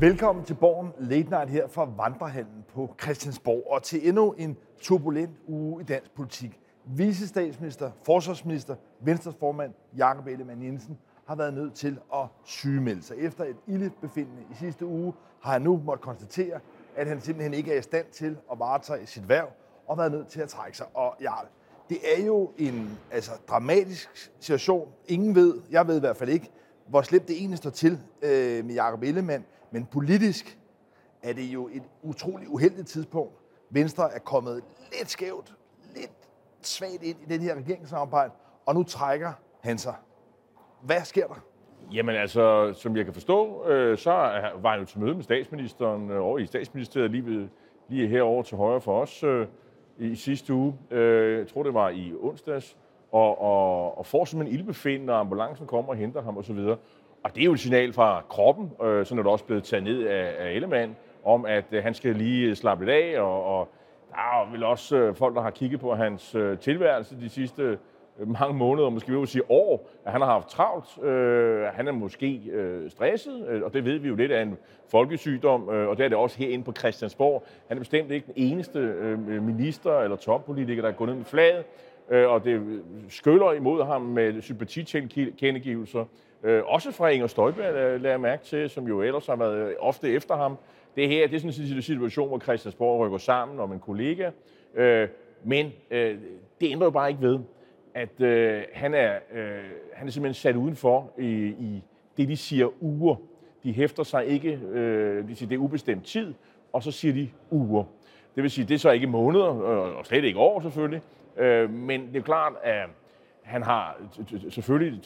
Velkommen til Borgen Late Night her fra Vandrehallen på Christiansborg og til endnu en turbulent uge i dansk politik. Vicestatsminister, forsvarsminister, Venstres formand Jakob Ellemann Jensen har været nødt til at sygemelde sig. Efter et ildebefindende i sidste uge har han nu måttet konstatere, at han simpelthen ikke er i stand til at varetage sit værv og været nødt til at trække sig. Og Jarl, det er jo en altså, dramatisk situation. Ingen ved, jeg ved i hvert fald ikke, hvor slemt det egentlig står til øh, med Jakob Ellemann. Men politisk er det jo et utroligt uheldigt tidspunkt. Venstre er kommet lidt skævt, lidt svagt ind i den her regeringssamarbejde, og nu trækker han sig. Hvad sker der? Jamen altså, som jeg kan forstå, øh, så var han jo til møde med statsministeren øh, over i statsministeriet lige, ved, lige herovre til højre for os øh, i sidste uge. Øh, jeg tror, det var i onsdags. Og, og, og får simpelthen ildbefind, når ambulancen kommer og henter ham osv. Og og det er jo et signal fra kroppen, øh, sådan er det også blevet taget ned af, af Ellemann, om at øh, han skal lige øh, slappe lidt af, og, og der er vel også øh, folk, der har kigget på hans øh, tilværelse de sidste øh, mange måneder, måske vil sige år, at han har haft travlt. Øh, han er måske øh, stresset, øh, og det ved vi jo lidt af en folkesygdom, øh, og det er det også herinde på Christiansborg. Han er bestemt ikke den eneste øh, minister eller toppolitiker, der er gået ned med flaget, øh, og det skyller imod ham med sympatitilkendegivelser. Øh, også fra Inger Støjberg, lader jeg mærke til, som jo ellers har været øh, ofte efter ham. Det her det er sådan en situation, hvor Christiansborg rykker sammen om en kollega. Øh, men øh, det ændrer jo bare ikke ved, at øh, han, er, øh, han er simpelthen sat udenfor i, i det, de siger uger. De hæfter sig ikke, øh, de siger, det er ubestemt tid, og så siger de uger. Det vil sige, det er så ikke måneder, øh, og slet ikke år selvfølgelig, øh, men det er klart, at han har selvfølgelig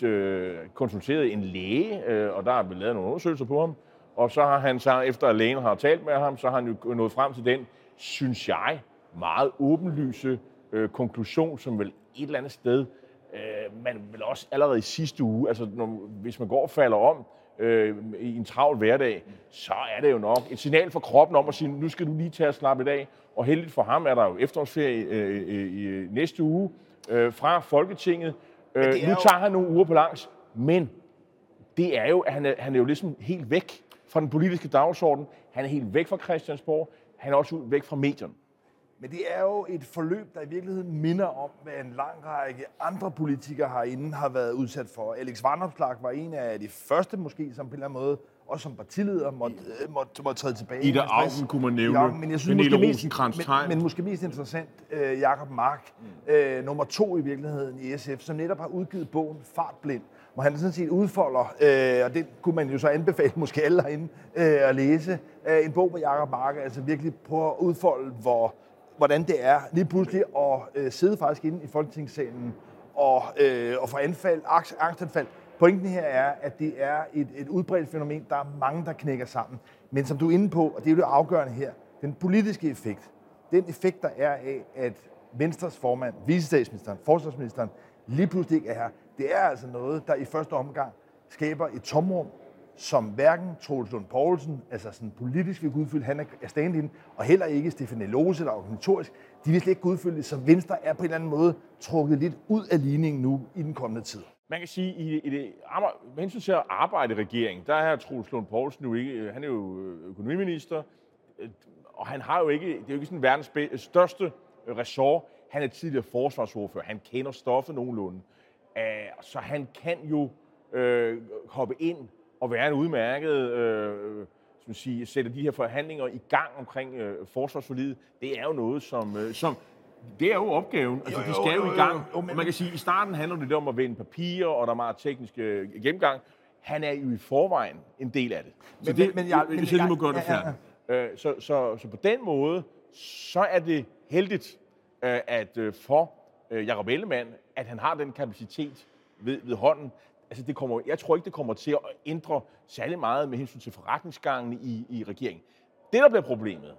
konsulteret en læge, øh, og der er blevet lavet nogle undersøgelser på ham. Og så har han så, efter at lægen har talt med ham, så har han jo nået frem til den, synes jeg, meget åbenlyse øh, konklusion, som vel et eller andet sted, øh, man vel også allerede i sidste uge, altså når, hvis man går og falder om øh, i en travl hverdag, så er det jo nok et signal for kroppen om at sige, nu skal du lige tage at slappe i dag. Og heldigt for ham er der jo efterårsferie øh, i, i næste uge, øh, fra Folketinget. Øh, nu jo... tager han nogle uger på langs, men det er jo, at han er, han er jo ligesom helt væk fra den politiske dagsorden. Han er helt væk fra Christiansborg. Han er også væk fra medierne. Men det er jo et forløb, der i virkeligheden minder om, hvad en lang række andre politikere herinde har været udsat for. Alex Vanopslagh var en af de første måske, som på en eller anden måde også som partileder måtte, øh, måtte, måtte træde tilbage. Ida Augen kunne man nævne. Ja, men jeg synes, måske mest, men, men måske mest interessant, uh, Jakob Mark, mm. uh, nummer to i virkeligheden i SF, som netop har udgivet bogen Fartblind, hvor han sådan set udfolder, uh, og det kunne man jo så anbefale måske alle herinde uh, at læse, uh, en bog på Jakob Mark, altså virkelig på at udfolde, hvor, hvordan det er lige pludselig at øh, sidde faktisk inde i Folketingssalen og, øh, og få anfald, angstanfald, Pointen her er, at det er et, et udbredt fænomen. Der er mange, der knækker sammen. Men som du er inde på, og det er jo det afgørende her, den politiske effekt, den effekt, der er af, at Venstres formand, vicestatsministeren, forsvarsministeren, lige pludselig ikke er her, det er altså noget, der i første omgang skaber et tomrum, som hverken Troels Lund Poulsen, altså sådan politisk vil udfylde, han er stand og heller ikke Stefan Lose, der er organisatorisk, de vil slet ikke udfylde det, så Venstre er på en eller anden måde trukket lidt ud af ligningen nu i den kommende tid man kan sige, i, i det, med hensyn til at arbejde i regeringen, der er Troels Lund Poulsen jo ikke, øh, han er jo øh, økonomiminister, øh, og han har jo ikke, det er jo ikke sådan verdens største ressort. Han er tidligere forsvarsordfører, han kender stoffet nogenlunde. Så han kan jo øh, hoppe ind og være en udmærket, øh, som sige, sætte de her forhandlinger i gang omkring øh, forsvarsforlidet. Det er jo noget, som, øh, som, det er jo opgaven. Altså, jo, de skal jo, jo i gang. Jo, jo, men... Man kan sige, at i starten handler det om at vende papirer, og der er meget teknisk øh, gennemgang. Han er jo i forvejen en del af det. Så men, det, men, jeg, hvis jeg lige må gøre det ja, ja, ja. Øh, så, så, så på den måde, så er det heldigt, øh, at for Jacob Ellemann, at han har den kapacitet ved, ved hånden. Altså, det kommer, jeg tror ikke, det kommer til at ændre særlig meget med hensyn til forretningsgangen i, i regeringen. Det, der bliver problemet,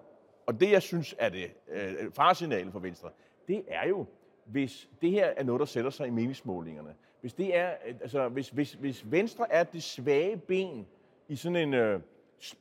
og det, jeg synes er det øh, farsignalet for Venstre, det er jo, hvis det her er noget, der sætter sig i meningsmålingerne. Hvis, det er, øh, altså, hvis, hvis, hvis Venstre er det svage ben i sådan en, øh,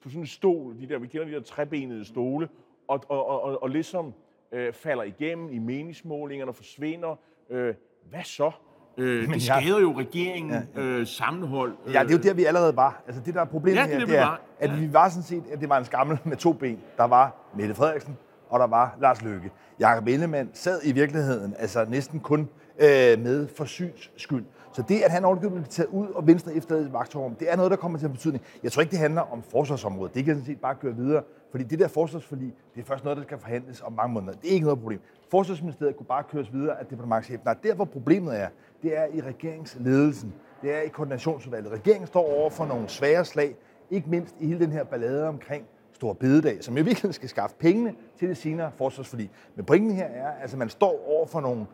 på sådan en stol, de der, vi kender de der trebenede stole, og, og, og, og, og ligesom øh, falder igennem i meningsmålingerne og forsvinder, øh, hvad så? Øh, det skader jo regeringen, ja, ja. Øh, sammenhold. Øh. Ja, det er jo der, vi allerede var. Altså det, der er problemet ja, det, her, det, det er, at ja. vi var sådan set, at det var en skammel med to ben. Der var Mette Frederiksen, og der var Lars Løkke. Jakob Ellemann sad i virkeligheden altså næsten kun øh, med for syns skyld. Så det, at han overgivet blev taget ud og Venstre efter et magtrum, det er noget, der kommer til at betydning. Jeg tror ikke, det handler om forsvarsområdet. Det kan sådan set bare køre videre. Fordi det der forsvarsforlig, det er først noget, der skal forhandles om mange måneder. Det er ikke noget problem. Forsvarsministeriet kunne bare køres videre af departementchefen. Nej, der hvor problemet er, det er i regeringsledelsen. Det er i koordinationsudvalget. Regeringen står over for nogle svære slag, ikke mindst i hele den her ballade omkring Stor Bededag, som i virkeligheden skal skaffe pengene til det senere forsvarsforlig. Men pointen her er, at altså, man står over for nogle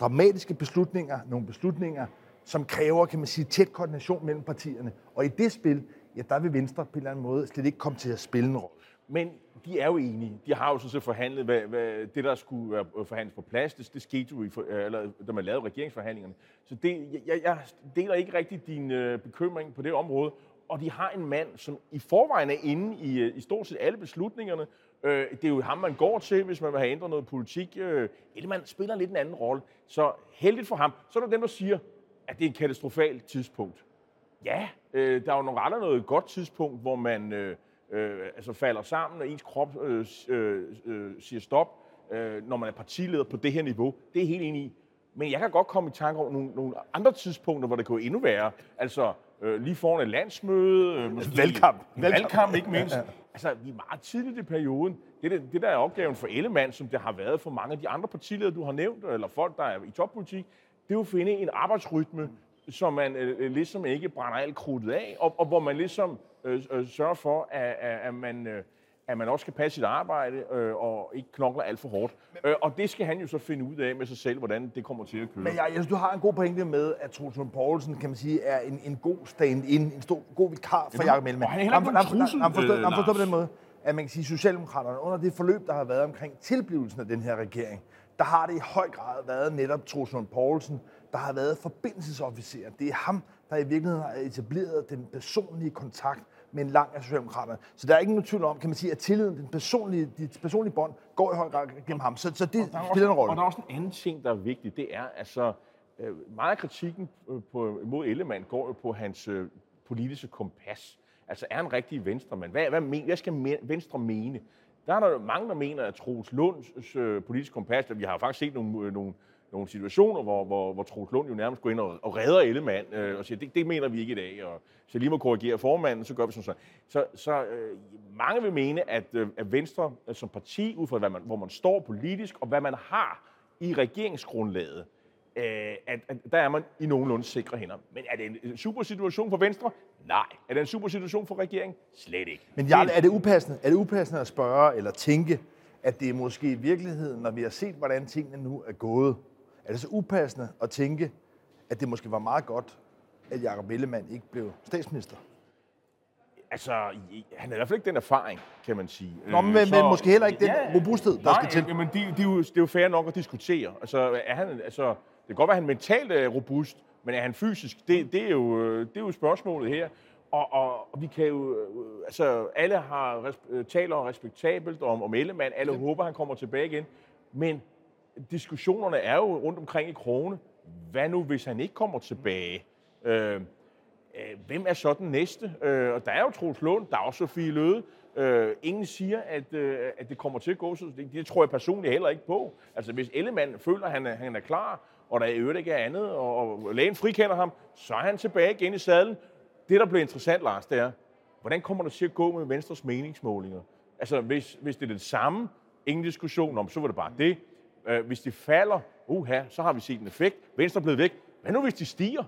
dramatiske beslutninger, nogle beslutninger, som kræver, kan man sige, tæt koordination mellem partierne. Og i det spil, ja, der vil Venstre på en eller anden måde slet ikke komme til at spille en rolle. Men de er jo enige. De har jo så forhandlet, hvad, hvad, det der skulle være øh, på plads, det, det skete jo, i, eller, øh, da man lavede regeringsforhandlingerne. Så det, jeg, jeg deler ikke rigtig din øh, bekymring på det område. Og de har en mand, som i forvejen er inde i, øh, i stort set alle beslutningerne. Øh, det er jo ham, man går til, hvis man vil have ændret noget politik. Øh, man spiller lidt en anden rolle. Så heldigt for ham. Så er der dem, der siger, at det er et katastrofalt tidspunkt. Ja, øh, der er jo nok aldrig noget godt tidspunkt, hvor man øh, øh, altså falder sammen, og ens krop øh, øh, øh, siger stop, øh, når man er partileder på det her niveau. Det er helt enig i. Men jeg kan godt komme i tanke om nogle, nogle andre tidspunkter, hvor det kunne endnu værre. Altså øh, lige foran et landsmøde. Øh, måske valgkamp. Valgkamp, valgkamp ikke mindst. Altså, vi er meget tidligt i perioden. Det, det, det der er opgaven for Ellemann, som det har været for mange af de andre partiledere, du har nævnt, eller folk, der er i toppolitik, det er jo at finde en arbejdsrytme, som man øh, øh, ligesom ikke brænder alt krudtet af, og, og hvor man ligesom øh, øh, sørger for, at, at, man... Øh, at man også skal passe sit arbejde øh, og ikke knokler alt for hårdt. Men, øh, og det skal han jo så finde ud af med sig selv, hvordan det kommer til at køre. Men jeg, jeg synes, du har en god pointe med, at Troels Poulsen, kan man sige, er en, en god stand-in, en stor, god vikar for Jacob Ellemann. Han er heller ikke en trussel, Han forstår på den måde, at man kan sige, at Socialdemokraterne under det forløb, der har været omkring tilblivelsen af den her regering, der har det i høj grad været netop Troels Poulsen, der har været forbindelsesofficer. Det er ham, der i virkeligheden har etableret den personlige kontakt med en lang af Socialdemokraterne. Så der er ikke nogen tvivl om, kan man sige, at tilliden, den personlige, dit personlige bånd, går i høj grad gennem ham. Så, så det spiller også, en rolle. Og der er også en anden ting, der er vigtig. Det er altså, meget af kritikken på, mod Ellemann går jo på hans øh, politiske kompas. Altså er han rigtig venstremand? Hvad, hvad, men, hvad skal Venstre mene? Der er der mange, der mener, at Troels Lunds øh, politiske kompas, vi har faktisk set nogle, øh, nogle nogle situationer, hvor, hvor, hvor Troels Lund jo nærmest går ind og, og redder Ellemann øh, og siger, det, det mener vi ikke i dag, og så lige må korrigere formanden, så gør vi sådan så. Så, så øh, mange vil mene, at, øh, at Venstre øh, som parti, ud fra hvad man, hvor man står politisk, og hvad man har i regeringsgrundlaget, øh, at, at der er man i nogenlunde sikre hænder. Men er det en super situation for Venstre? Nej. Er det en super situation for regeringen? Slet ikke. Men Jarl, er det upassende, er det upassende at spørge eller tænke, at det er måske i virkeligheden, når vi har set, hvordan tingene nu er gået, er det så upassende at tænke, at det måske var meget godt, at Jacob Ellemann ikke blev statsminister? Altså, han har i hvert fald ikke den erfaring, kan man sige. Nå, men, så, men måske heller ikke den ja, robusthed, der nej, skal til. men det, det, er jo, det er jo fair nok at diskutere. Altså, er han, altså, det kan godt være, at han mentalt er robust, men er han fysisk? Det, det, er, jo, det er jo spørgsmålet her. Og, og, og vi kan jo, altså alle har taler respektabelt om, om Ellemann, alle håber, han kommer tilbage igen. Men diskussionerne er jo rundt omkring i krone. Hvad nu, hvis han ikke kommer tilbage? Øh, øh, hvem er så den næste? Øh, og der er jo Troels Lund, der er også Sofie Løde. Øh, ingen siger, at, øh, at det kommer til at gå, så det, det tror jeg personligt heller ikke på. Altså, hvis Ellemann føler, at han er, han er klar, og der i øvrigt ikke er andet, og, og lægen frikender ham, så er han tilbage igen i sadlen. Det, der bliver interessant, Lars, det er, hvordan kommer det til at gå med Venstres meningsmålinger? Altså, hvis, hvis det er det samme, ingen diskussion om, så var det bare det. Øh, hvis de falder, uha, så har vi set en effekt. Venstre er blevet væk. Hvad nu, hvis de stiger?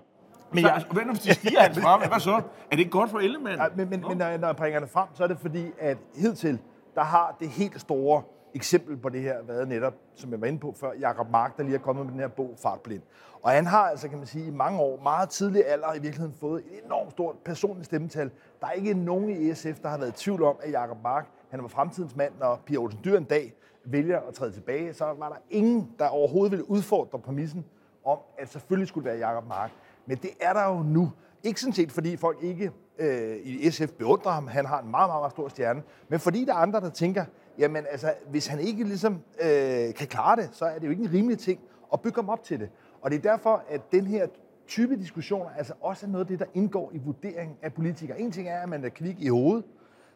Men jeg, hvad nu, hvis de stiger hans frem? Hvad så? Er det ikke godt for Ellemann? Ja, men, men, men når, når jeg bringer det frem, så er det fordi, at hidtil, der har det helt store eksempel på det her været netop, som jeg var inde på før, Jakob Mark, der lige er kommet med den her bog, Fartblind. Og han har altså, kan man sige, i mange år, meget tidlig alder, i virkeligheden fået et enormt stort personligt stemmetal. Der er ikke nogen i SF, der har været i tvivl om, at Jakob Mark, han var fremtidens mand, når Pia Olsen Dyr en dag vælger at træde tilbage, så var der ingen, der overhovedet ville udfordre præmissen om, at selvfølgelig skulle det være Jacob Mark. Men det er der jo nu. Ikke sådan set, fordi folk ikke øh, i SF beundrer ham, han har en meget, meget, meget stor stjerne, men fordi der er andre, der tænker, jamen altså, hvis han ikke ligesom øh, kan klare det, så er det jo ikke en rimelig ting at bygge ham op til det. Og det er derfor, at den her type diskussioner altså også er noget af det, der indgår i vurderingen af politikere. En ting er, at man er kvik i hovedet,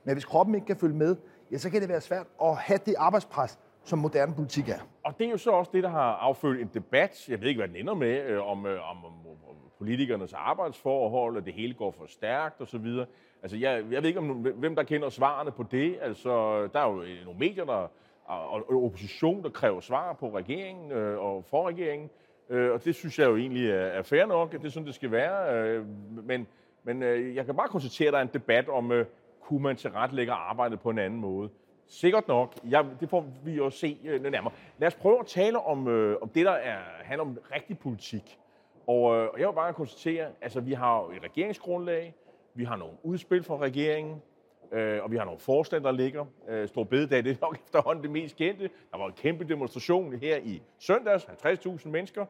men hvis kroppen ikke kan følge med, ja, så kan det være svært at have det arbejdspres, som moderne politik er. Og det er jo så også det, der har affødt en debat, jeg ved ikke, hvad den ender med, øh, om, øh, om, om, om politikernes arbejdsforhold, og det hele går for stærkt osv. Altså, jeg, jeg ved ikke, om, hvem der kender svarene på det. Altså, der er jo nogle medier, der, og opposition, der kræver svar på regeringen øh, og for regeringen. Øh, og det synes jeg jo egentlig er, er fair nok, det er sådan, det skal være. Øh, men men øh, jeg kan bare konstatere, at der er en debat om, øh, kunne man tilrettelægge arbejdet på en anden måde. Sikkert nok. Ja, det får vi jo se øh, nærmere. Lad os prøve at tale om, øh, om det, der er, handler om rigtig politik. Og øh, jeg vil bare konstatere, altså vi har jo et regeringsgrundlag, vi har nogle udspil fra regeringen, øh, og vi har nogle forslag, der ligger. Øh, Stor bededag, det er nok efterhånden det mest kendte. Der var en kæmpe demonstration her i søndags, 50.000 mennesker.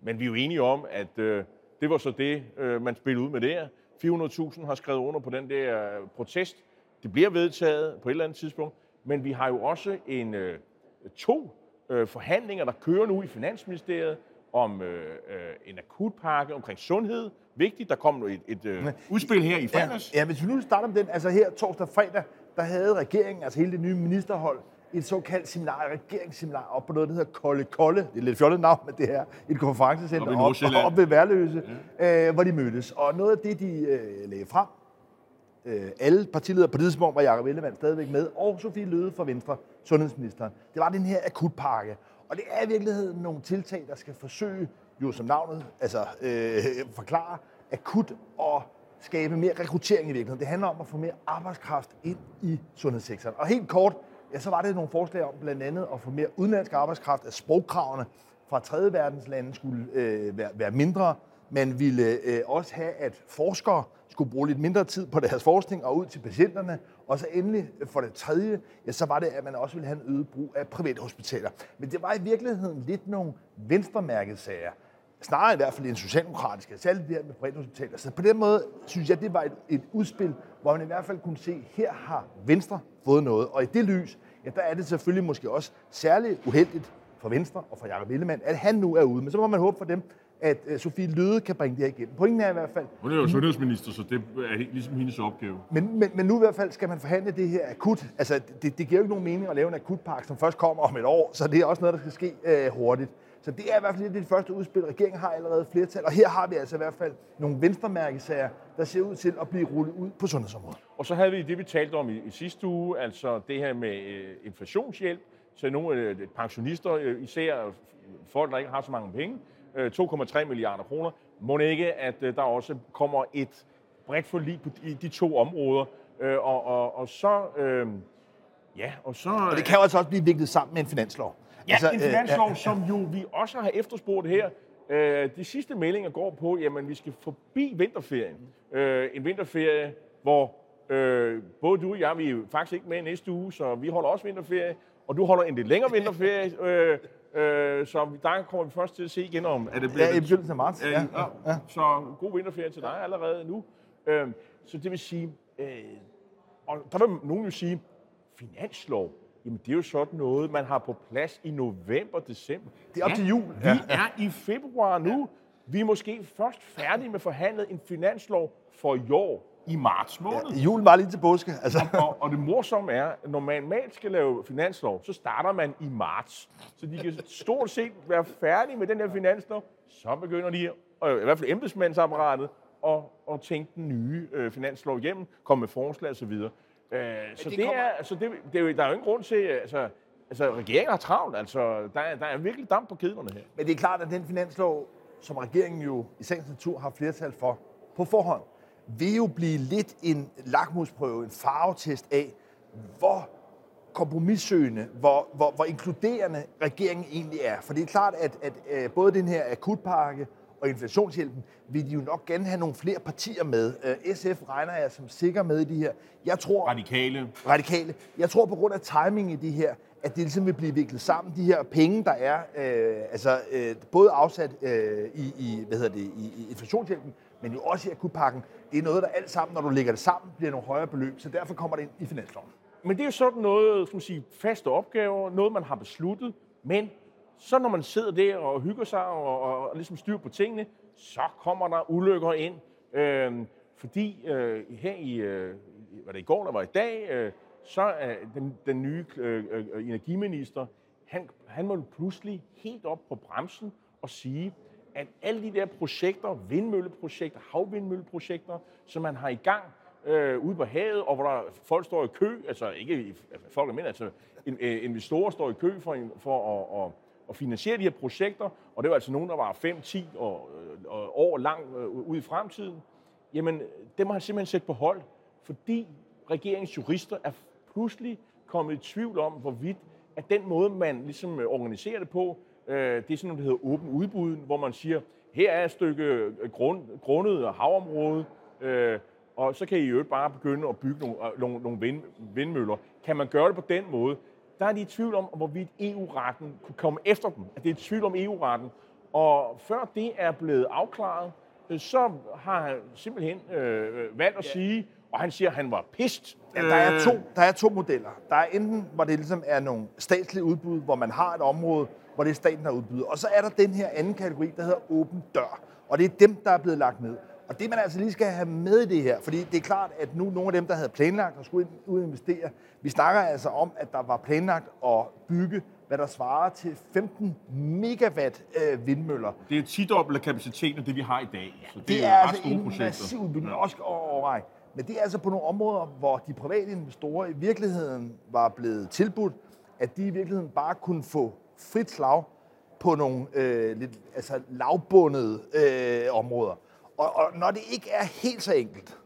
Men vi er jo enige om, at øh, det var så det, øh, man spillede ud med der. 400.000 har skrevet under på den der øh, protest. Det bliver vedtaget på et eller andet tidspunkt. Men vi har jo også en øh, to øh, forhandlinger, der kører nu i Finansministeriet om øh, øh, en akutpakke omkring sundhed. Vigtigt, der kom et, et øh, udspil her i fredags. Ja, ja, hvis vi nu starter med den, altså her torsdag og fredag, der havde regeringen, altså hele det nye ministerhold, et såkaldt seminar, et regeringsseminar, op på noget, der hedder Kolde Kolde. Det er lidt fjollet navn, men det her et konferencecenter op, op, op ved Værløse, ja. øh, hvor de mødtes. Og noget af det, de øh, lagde frem, øh, alle partiledere på det tidspunkt var Jacob Ellemann stadigvæk med, og Sofie Løde fra Venstre, sundhedsministeren. Det var den her akutpakke. Og det er i virkeligheden nogle tiltag, der skal forsøge, jo som navnet, altså øh, forklare, akut og skabe mere rekruttering i virkeligheden. Det handler om at få mere arbejdskraft ind i sundhedssektoren. Og helt kort, ja, så var det nogle forslag om blandt andet at få mere udenlandsk arbejdskraft, at sprogkravene fra tredje verdens lande skulle øh, være, være mindre. Man ville øh, også have, at forskere skulle bruge lidt mindre tid på deres forskning og ud til patienterne. Og så endelig for det tredje, ja, så var det, at man også ville have en øget brug af private hospitaler. Men det var i virkeligheden lidt nogle venstremærkesager. Snarere i hvert fald en socialdemokratisk, særligt det her med privathospitaler. Så på den måde synes jeg, det var et, et udspil, hvor man i hvert fald kunne se, at her har Venstre fået noget. Og i det lys, ja, der er det selvfølgelig måske også særligt uheldigt for Venstre og for Jacob Ellemann, at han nu er ude. Men så må man håbe for dem, at uh, Sofie Løde kan bringe det her igennem. Pointen er i hvert fald... Hun er jo sundhedsminister, så det er ligesom hendes opgave. Men, men, men nu i hvert fald skal man forhandle det her akut. Altså, det, det giver jo ikke nogen mening at lave en akutpakke, som først kommer om et år, så det er også noget, der skal ske uh, hurtigt. Så det er i hvert fald det, det første udspil. Regeringen har allerede flertal, og her har vi altså i hvert fald nogle venstremærkesager, der ser ud til at blive rullet ud på sundhedsområdet. Og så havde vi det, vi talte om i, i sidste uge, altså det her med øh, inflationshjælp til nogle øh, pensionister, øh, især folk, der ikke har så mange penge. 2,3 milliarder kroner. Må ikke, at der også kommer et bredt forlig på de, de to områder. Og, og, og så... Øh, ja, og så... Og det kan jo altså også blive viklet sammen med en finanslov. Ja, altså, en finanslov, øh, som jo vi også har efterspurgt her. Øh, de sidste meldinger går på, at vi skal forbi vinterferien. Øh, en vinterferie, hvor øh, både du og jeg, vi er faktisk ikke med næste uge, så vi holder også vinterferie. Og du holder en lidt længere vinterferie, øh, øh, så der kommer vi først til at se igen om, at det bliver... Ja, i begyndelsen af marts. Øh, ja, ja, ja. Så god vinterferie til dig allerede nu. Øh, så det vil sige, øh, og der vil nogen jo sige, finanslov, Jamen, det er jo sådan noget, man har på plads i november, december. Det er op ja, til jul. Vi ja. er i februar nu. Ja. Vi er måske først færdige med forhandlet en finanslov for i år i marts måned. Ja, julen var lige til påske. Altså. Og, og det morsomme er, at når man normalt skal lave finanslov, så starter man i marts. Så de kan stort set være færdige med den her finanslov. Så begynder de, og i hvert fald embedsmandsapparatet, at, at tænke den nye øh, finanslov hjem, komme med forslag osv. Øh, så det, det er, så det, det er jo, der er jo ingen grund til, altså, altså regeringen har travlt, altså der, er, der er virkelig damp på kedlerne her. Men det er klart, at den finanslov, som regeringen jo i sagens natur har flertal for på forhånd, vil jo blive lidt en lakmusprøve, en farvetest af, hvor kompromissøgende, hvor, hvor, hvor inkluderende regeringen egentlig er. For det er klart, at, at, at både den her akutpakke og inflationshjælpen, vil de jo nok gerne have nogle flere partier med. Øh, SF regner jeg som sikker med i de her. Jeg tror, radikale. Radikale. Jeg tror på grund af timing i de her, at det ligesom vil blive viklet sammen. De her penge, der er øh, altså, øh, både afsat øh, i, i, hvad hedder det, i, i inflationshjælpen, men jo også i akutpakken. Det er noget, der alt sammen, når du lægger det sammen, bliver nogle højere beløb. Så derfor kommer det ind i finansloven. Men det er jo sådan noget, som sige, faste opgaver, noget man har besluttet, men så når man sidder der og hygger sig og, og, og ligesom styrer på tingene, så kommer der ulykker ind. Øh, fordi øh, her i, øh, var det i går, der var i dag, øh, så er den, den nye øh, øh, øh energiminister, han, han må pludselig helt op på bremsen og sige, at alle de der projekter, vindmølleprojekter, havvindmølleprojekter, som man har i gang øh, ude på havet, og hvor der folk står i kø, altså ikke altså folk men altså øh, investorer står i kø for, for at, at, at finansiere de her projekter, og det var altså nogen, der var 5-10 og, og år lang øh, ude i fremtiden, jamen det må han simpelthen sætte på hold, fordi regeringens jurister er pludselig kommet i tvivl om, hvorvidt at den måde, man ligesom øh, organiserer det på, øh, det er sådan noget, der hedder åben udbud, hvor man siger, her er et stykke øh, grund, grundet havområde, øh, og så kan I jo bare begynde at bygge nogle, øh, nogle, nogle vind, vindmøller. Kan man gøre det på den måde? Der er de i tvivl om, hvorvidt EU-retten kunne komme efter dem. At det er i tvivl om EU-retten. Og før det er blevet afklaret, så har han simpelthen øh, valgt at ja. sige, og han siger, at han var pist. Ja, der, er to, der er to modeller. Der er enten, hvor det ligesom er nogle statslige udbud, hvor man har et område, hvor det er staten, der udbyder. Og så er der den her anden kategori, der hedder åben dør. Og det er dem, der er blevet lagt ned. Og det man altså lige skal have med i det her, fordi det er klart, at nu nogle af dem, der havde planlagt at skulle ud og investere, vi snakker altså om, at der var planlagt at bygge, hvad der svarer til 15 megawatt øh, vindmøller. Det er 10 dobbelt kapaciteten af det, vi har i dag. Så det, det er, er altså en projekter. massiv udbygning, også overvej. Men det er altså på nogle områder, hvor de private investorer i virkeligheden var blevet tilbudt, at de i virkeligheden bare kunne få frit slag på nogle øh, lidt altså lavbundede øh, områder. Og, og når det ikke er helt så enkelt,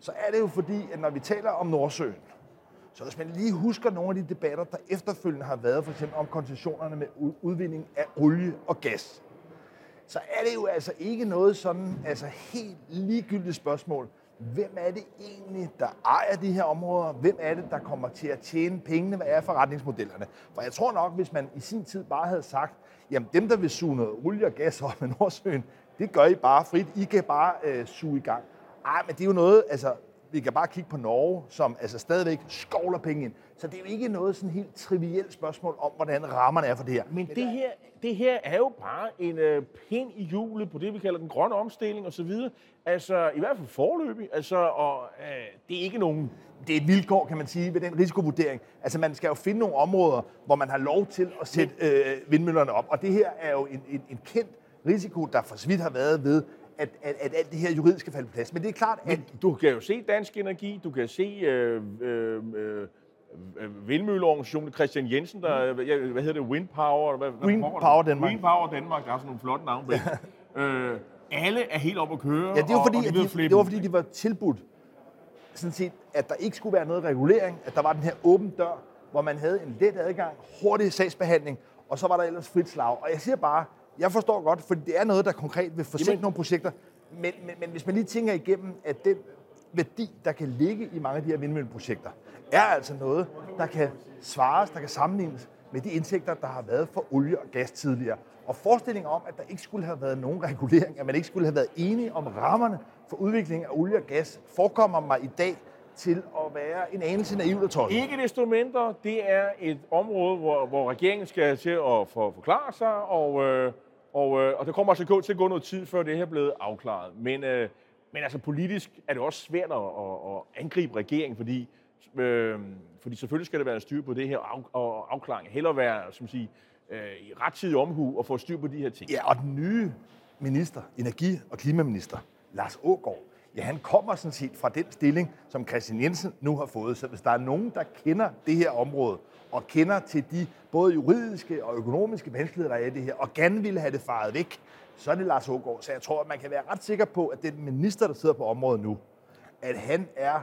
så er det jo fordi, at når vi taler om Nordsøen, så hvis man lige husker nogle af de debatter, der efterfølgende har været, for eksempel om koncessionerne med udvinding af olie og gas, så er det jo altså ikke noget sådan altså helt ligegyldigt spørgsmål. Hvem er det egentlig, der ejer de her områder? Hvem er det, der kommer til at tjene pengene? Hvad er forretningsmodellerne? For jeg tror nok, hvis man i sin tid bare havde sagt, jamen dem, der vil suge noget olie og gas op med Nordsøen, det gør I bare frit. I kan bare øh, suge i gang. Ej, men det er jo noget, altså, vi kan bare kigge på Norge, som altså stadigvæk skovler penge ind. Så det er jo ikke noget sådan helt trivielt spørgsmål om, hvordan rammerne er for det her. Men det her, det her er jo bare en øh, pind i hjulet på det, vi kalder den grønne omstilling osv. Altså, i hvert fald forløbig. Altså, og øh, det er ikke nogen... Det er et vilkår, kan man sige, ved den risikovurdering. Altså, man skal jo finde nogle områder, hvor man har lov til at sætte øh, vindmøllerne op. Og det her er jo en, en, en kendt risiko, der for så vidt har været ved, at, at, at alt det her juridiske falde på plads. Men det er klart, at... Men du kan jo se Dansk Energi, du kan se øh, øh, øh, vindmølleorganisationen Christian Jensen, der, mm. hvad hedder det, Wind Power? Hvad, Wind Power Danmark. Wind Power Danmark, der har sådan nogle flotte navne. Ja. øh, alle er helt oppe at køre. Ja, det var, fordi, og, og de, de, det var fordi, de var tilbudt, sådan set, at der ikke skulle være noget regulering, at der var den her åben dør, hvor man havde en let adgang, hurtig sagsbehandling, og så var der ellers frit slag. Og jeg siger bare, jeg forstår godt, for det er noget, der konkret vil forsinke nogle projekter. Men, men, men hvis man lige tænker igennem, at den værdi, der kan ligge i mange af de her vindmølleprojekter, er altså noget, der kan svares, der kan sammenlignes med de indtægter, der har været for olie og gas tidligere. Og forestillingen om, at der ikke skulle have været nogen regulering, at man ikke skulle have været enige om rammerne for udvikling af olie og gas, forekommer mig i dag til at være en anelse naivt og tosset. Ikke desto mindre, det er et område, hvor, hvor regeringen skal til at for, forklare sig, og, øh, og, øh, og der kommer altså til at gå noget tid, før det her er blevet afklaret. Men, øh, men altså politisk er det også svært at, at, at angribe regeringen, fordi, øh, fordi selvfølgelig skal der være styr på det her af, og afklaring. Heller være, som sige, øh, i rettidig omhu og få styr på de her ting. Ja, og den nye minister, energi- og klimaminister, Lars Ågaard, ja, han kommer sådan set fra den stilling, som Christian Jensen nu har fået. Så hvis der er nogen, der kender det her område, og kender til de både juridiske og økonomiske vanskeligheder, der er i det her, og gerne ville have det faret væk, så er det Lars Ågaard. Så jeg tror, at man kan være ret sikker på, at den minister, der sidder på området nu, at han er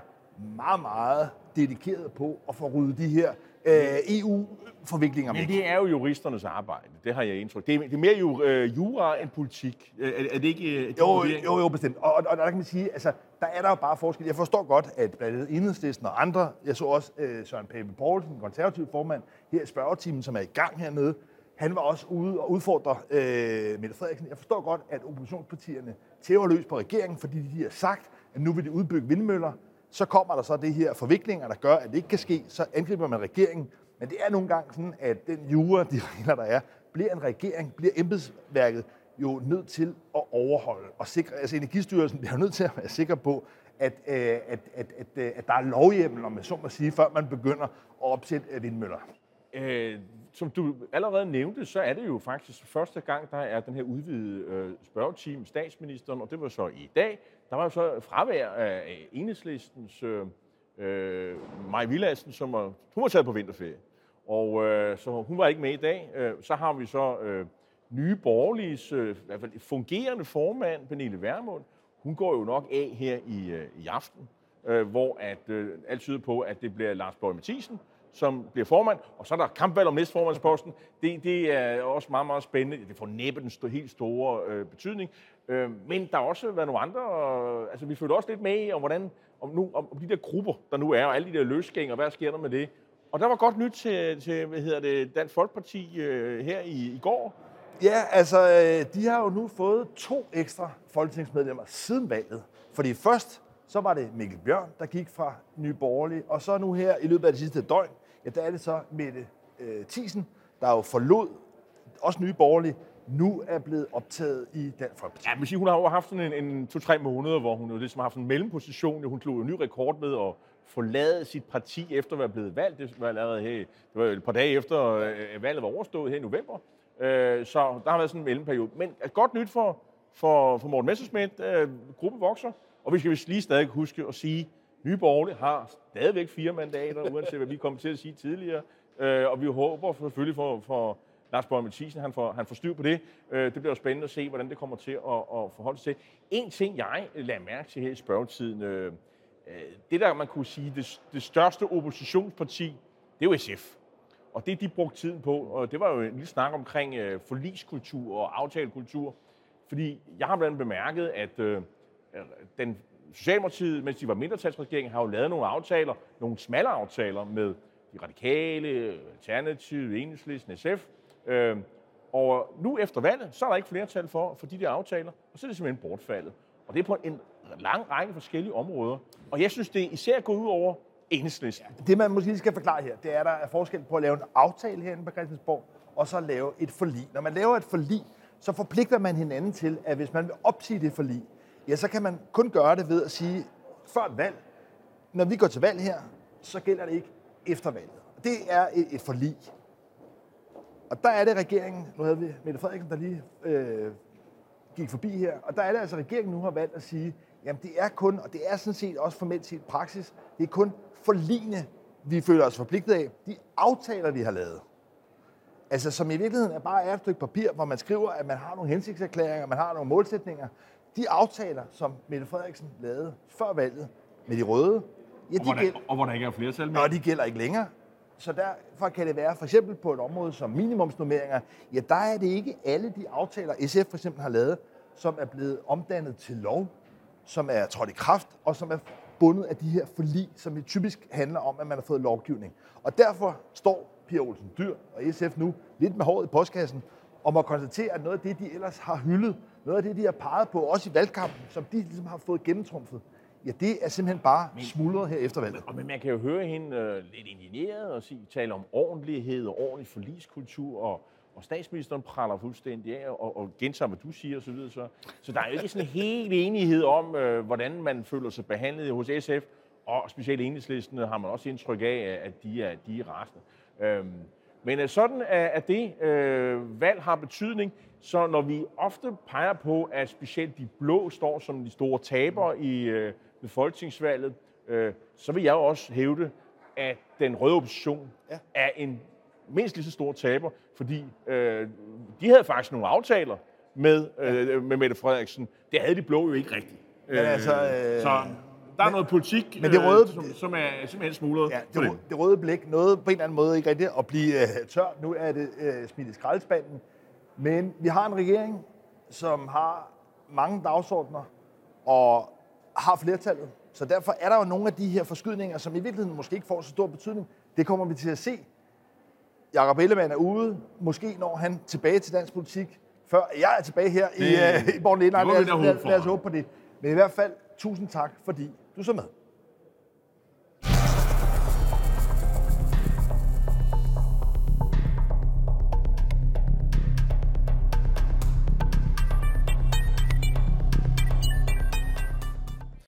meget, meget dedikeret på at få ryddet de her øh, EU-forviklinger Men det er jo juristernes arbejde, det har jeg indtryk. Det er, det er mere jo, øh, jura end politik. Er, er det ikke... Øh, jo, jo, jo, bestemt. Og, og, og der kan man sige, altså, der er der jo bare forskel. Jeg forstår godt, at blandt andet Enhedslisten og andre, jeg så også øh, Søren Pape Poulsen, den konservative formand, her i spørgetimen, som er i gang hernede, han var også ude og udfordre øh, Mette Frederiksen. Jeg forstår godt, at oppositionspartierne tæver løs på regeringen, fordi de har sagt, at nu vil de udbygge vindmøller. Så kommer der så det her forviklinger, der gør, at det ikke kan ske. Så angriber man regeringen. Men det er nogle gange sådan, at den jura, de regler, der er, bliver en regering, bliver embedsværket jo nødt til at overholde og sikre, altså Energistyrelsen bliver nødt til at være sikker på, at, øh, at, at, at, øh, at der er lovhjemmel, om man så må sige, før man begynder at opsætte øh, vindmøller. Øh, som du allerede nævnte, så er det jo faktisk første gang, der er den her udvidede øh, spørgetime statsministeren, og det var så i dag. Der var jo så fravær af enhedslistens øh, øh, Maja Villadsen, som var, hun var taget på vinterferie. Og øh, så hun var ikke med i dag. Øh, så har vi så øh, nye borgerliges øh, i hvert fald fungerende formand, Pernille Vermund. Hun går jo nok af her i, øh, i aften, øh, hvor at, øh, alt tyder på, at det bliver Lars Borg Mathisen, som bliver formand, og så er der kampvalg om næstformandsposten. Det, det er også meget, meget spændende. Det får næppe den helt store øh, betydning. Øh, men der har også været nogle andre, og, altså vi følte også lidt med i, om, hvordan, om, nu, om, om de der grupper, der nu er, og alle de der løsgænger, hvad sker der med det? Og der var godt nyt til, til hvad hedder det, Dansk Folkeparti øh, her i, i går. Ja, altså, øh, de har jo nu fået to ekstra folketingsmedlemmer siden valget. Fordi først, så var det Mikkel Bjørn, der gik fra Nye Borgerlige, og så nu her i løbet af det sidste døgn, ja, der er det så Mette øh, Thiesen, der jo forlod også Nye Borgerlige, nu er blevet optaget i Dansk Folkeparti. Ja, men sige, hun har jo haft sådan en, en to-tre måneder, hvor hun jo ligesom har haft en mellemposition. Hun slog jo en ny rekord med at forlade sit parti efter at være blevet valgt. Det var allerede her, det var et par dage efter øh, valget var overstået her i november. Øh, så der har været sådan en mellemperiode. Men et godt nyt for, for, for Morten Messerschmidt. Øh, gruppen vokser, og vi skal vist lige stadig huske at sige, Nye Borgerlige har stadigvæk fire mandater, uanset hvad vi kom til at sige tidligere. Øh, og vi håber selvfølgelig for, for Lars Borg Mathisen, han får, han får styr på det. Øh, det bliver jo spændende at se, hvordan det kommer til at, at forholde sig til. En ting, jeg lader mærke til her i spørgetiden, øh, øh det der, man kunne sige, det, det største oppositionsparti, det er jo SF. Og det, de brugte tiden på, og det var jo en lille snak omkring øh, forliskultur og aftalekultur. Fordi jeg har blandt andet bemærket, at øh, den Socialdemokratiet, mens de var mindretalsregering, har jo lavet nogle aftaler, nogle smalle aftaler med de radikale, Alternativ, Enhedslisten, SF. Øh, og nu efter valget, så er der ikke flertal for, for de der aftaler, og så er det simpelthen bortfaldet. Og det er på en lang række forskellige områder. Og jeg synes, det især går ud over enhedslisten. Det, man måske lige skal forklare her, det er, at der er forskel på at lave en aftale herinde på Christiansborg, og så lave et forlig. Når man laver et forlig, så forpligter man hinanden til, at hvis man vil opsige det forlig, ja, så kan man kun gøre det ved at sige, før et valg, når vi går til valg her, så gælder det ikke efter valget. Det er et, et forlig. Og der er det regeringen, nu havde vi Mette Frederiksen, der lige øh, gik forbi her, og der er det altså, regeringen nu har valgt at sige, jamen det er kun, og det er sådan set også formelt set praksis, det er kun forligende, vi føler os forpligtet af, de aftaler, vi har lavet. Altså som i virkeligheden er bare er et stykke papir, hvor man skriver, at man har nogle hensigtserklæringer, man har nogle målsætninger. De aftaler, som Mette Frederiksen lavede før valget med de røde, ja, de og, hvor der, gælder, og hvor der ikke er flertal med. Og de gælder ikke længere. Så derfor kan det være, for eksempel på et område som minimumsnummeringer, ja, der er det ikke alle de aftaler, SF for eksempel har lavet, som er blevet omdannet til lov, som er trådt i kraft, og som er bundet af de her forlig, som det typisk handler om, at man har fået lovgivning. Og derfor står Pia Olsen Dyr og SF nu lidt med håret i postkassen, og må konstatere, at noget af det, de ellers har hyldet, noget af det, de har peget på, også i valgkampen, som de ligesom har fået gennemtrumfet, ja, det er simpelthen bare men, smuldret her efter valget. Men man kan jo høre hende uh, lidt indigneret og sige, tale om ordentlighed og ordentlig forliskultur, og, og statsministeren praller fuldstændig af og, og gentager, hvad du siger osv. Så, så, så der er jo ikke sådan en helt enighed om, uh, hvordan man føler sig behandlet hos SF, og specielt enhedslisten har man også indtryk af, at de er, de er rasende. Øhm, men sådan at det øh, valg har betydning, så når vi ofte peger på, at specielt de blå står som de store tabere i øh, ved folketingsvalget, øh, så vil jeg jo også hævde, at den røde opposition ja. er en mindst lige så stor taber, fordi øh, de havde faktisk nogle aftaler med, øh, med Mette Frederiksen. Det havde de blå jo ikke rigtigt. Men altså, øh, så der er noget politik, men det røde, øh, som, som er simpelthen smuglet. Ja, det, det. det røde blik noget på en eller anden måde ikke rigtigt at blive øh, tørt. Nu er det øh, smidt i skraldespanden. Men vi har en regering, som har mange dagsordner og har flertallet. Så derfor er der jo nogle af de her forskydninger, som i virkeligheden måske ikke får så stor betydning. Det kommer vi til at se. Jakob Ellemann er ude. Måske når han tilbage til dansk politik, før jeg er tilbage her det, i, uh, i Borgen Lad, lad, lad os håbe på det. Men i hvert fald, tusind tak, fordi du så med.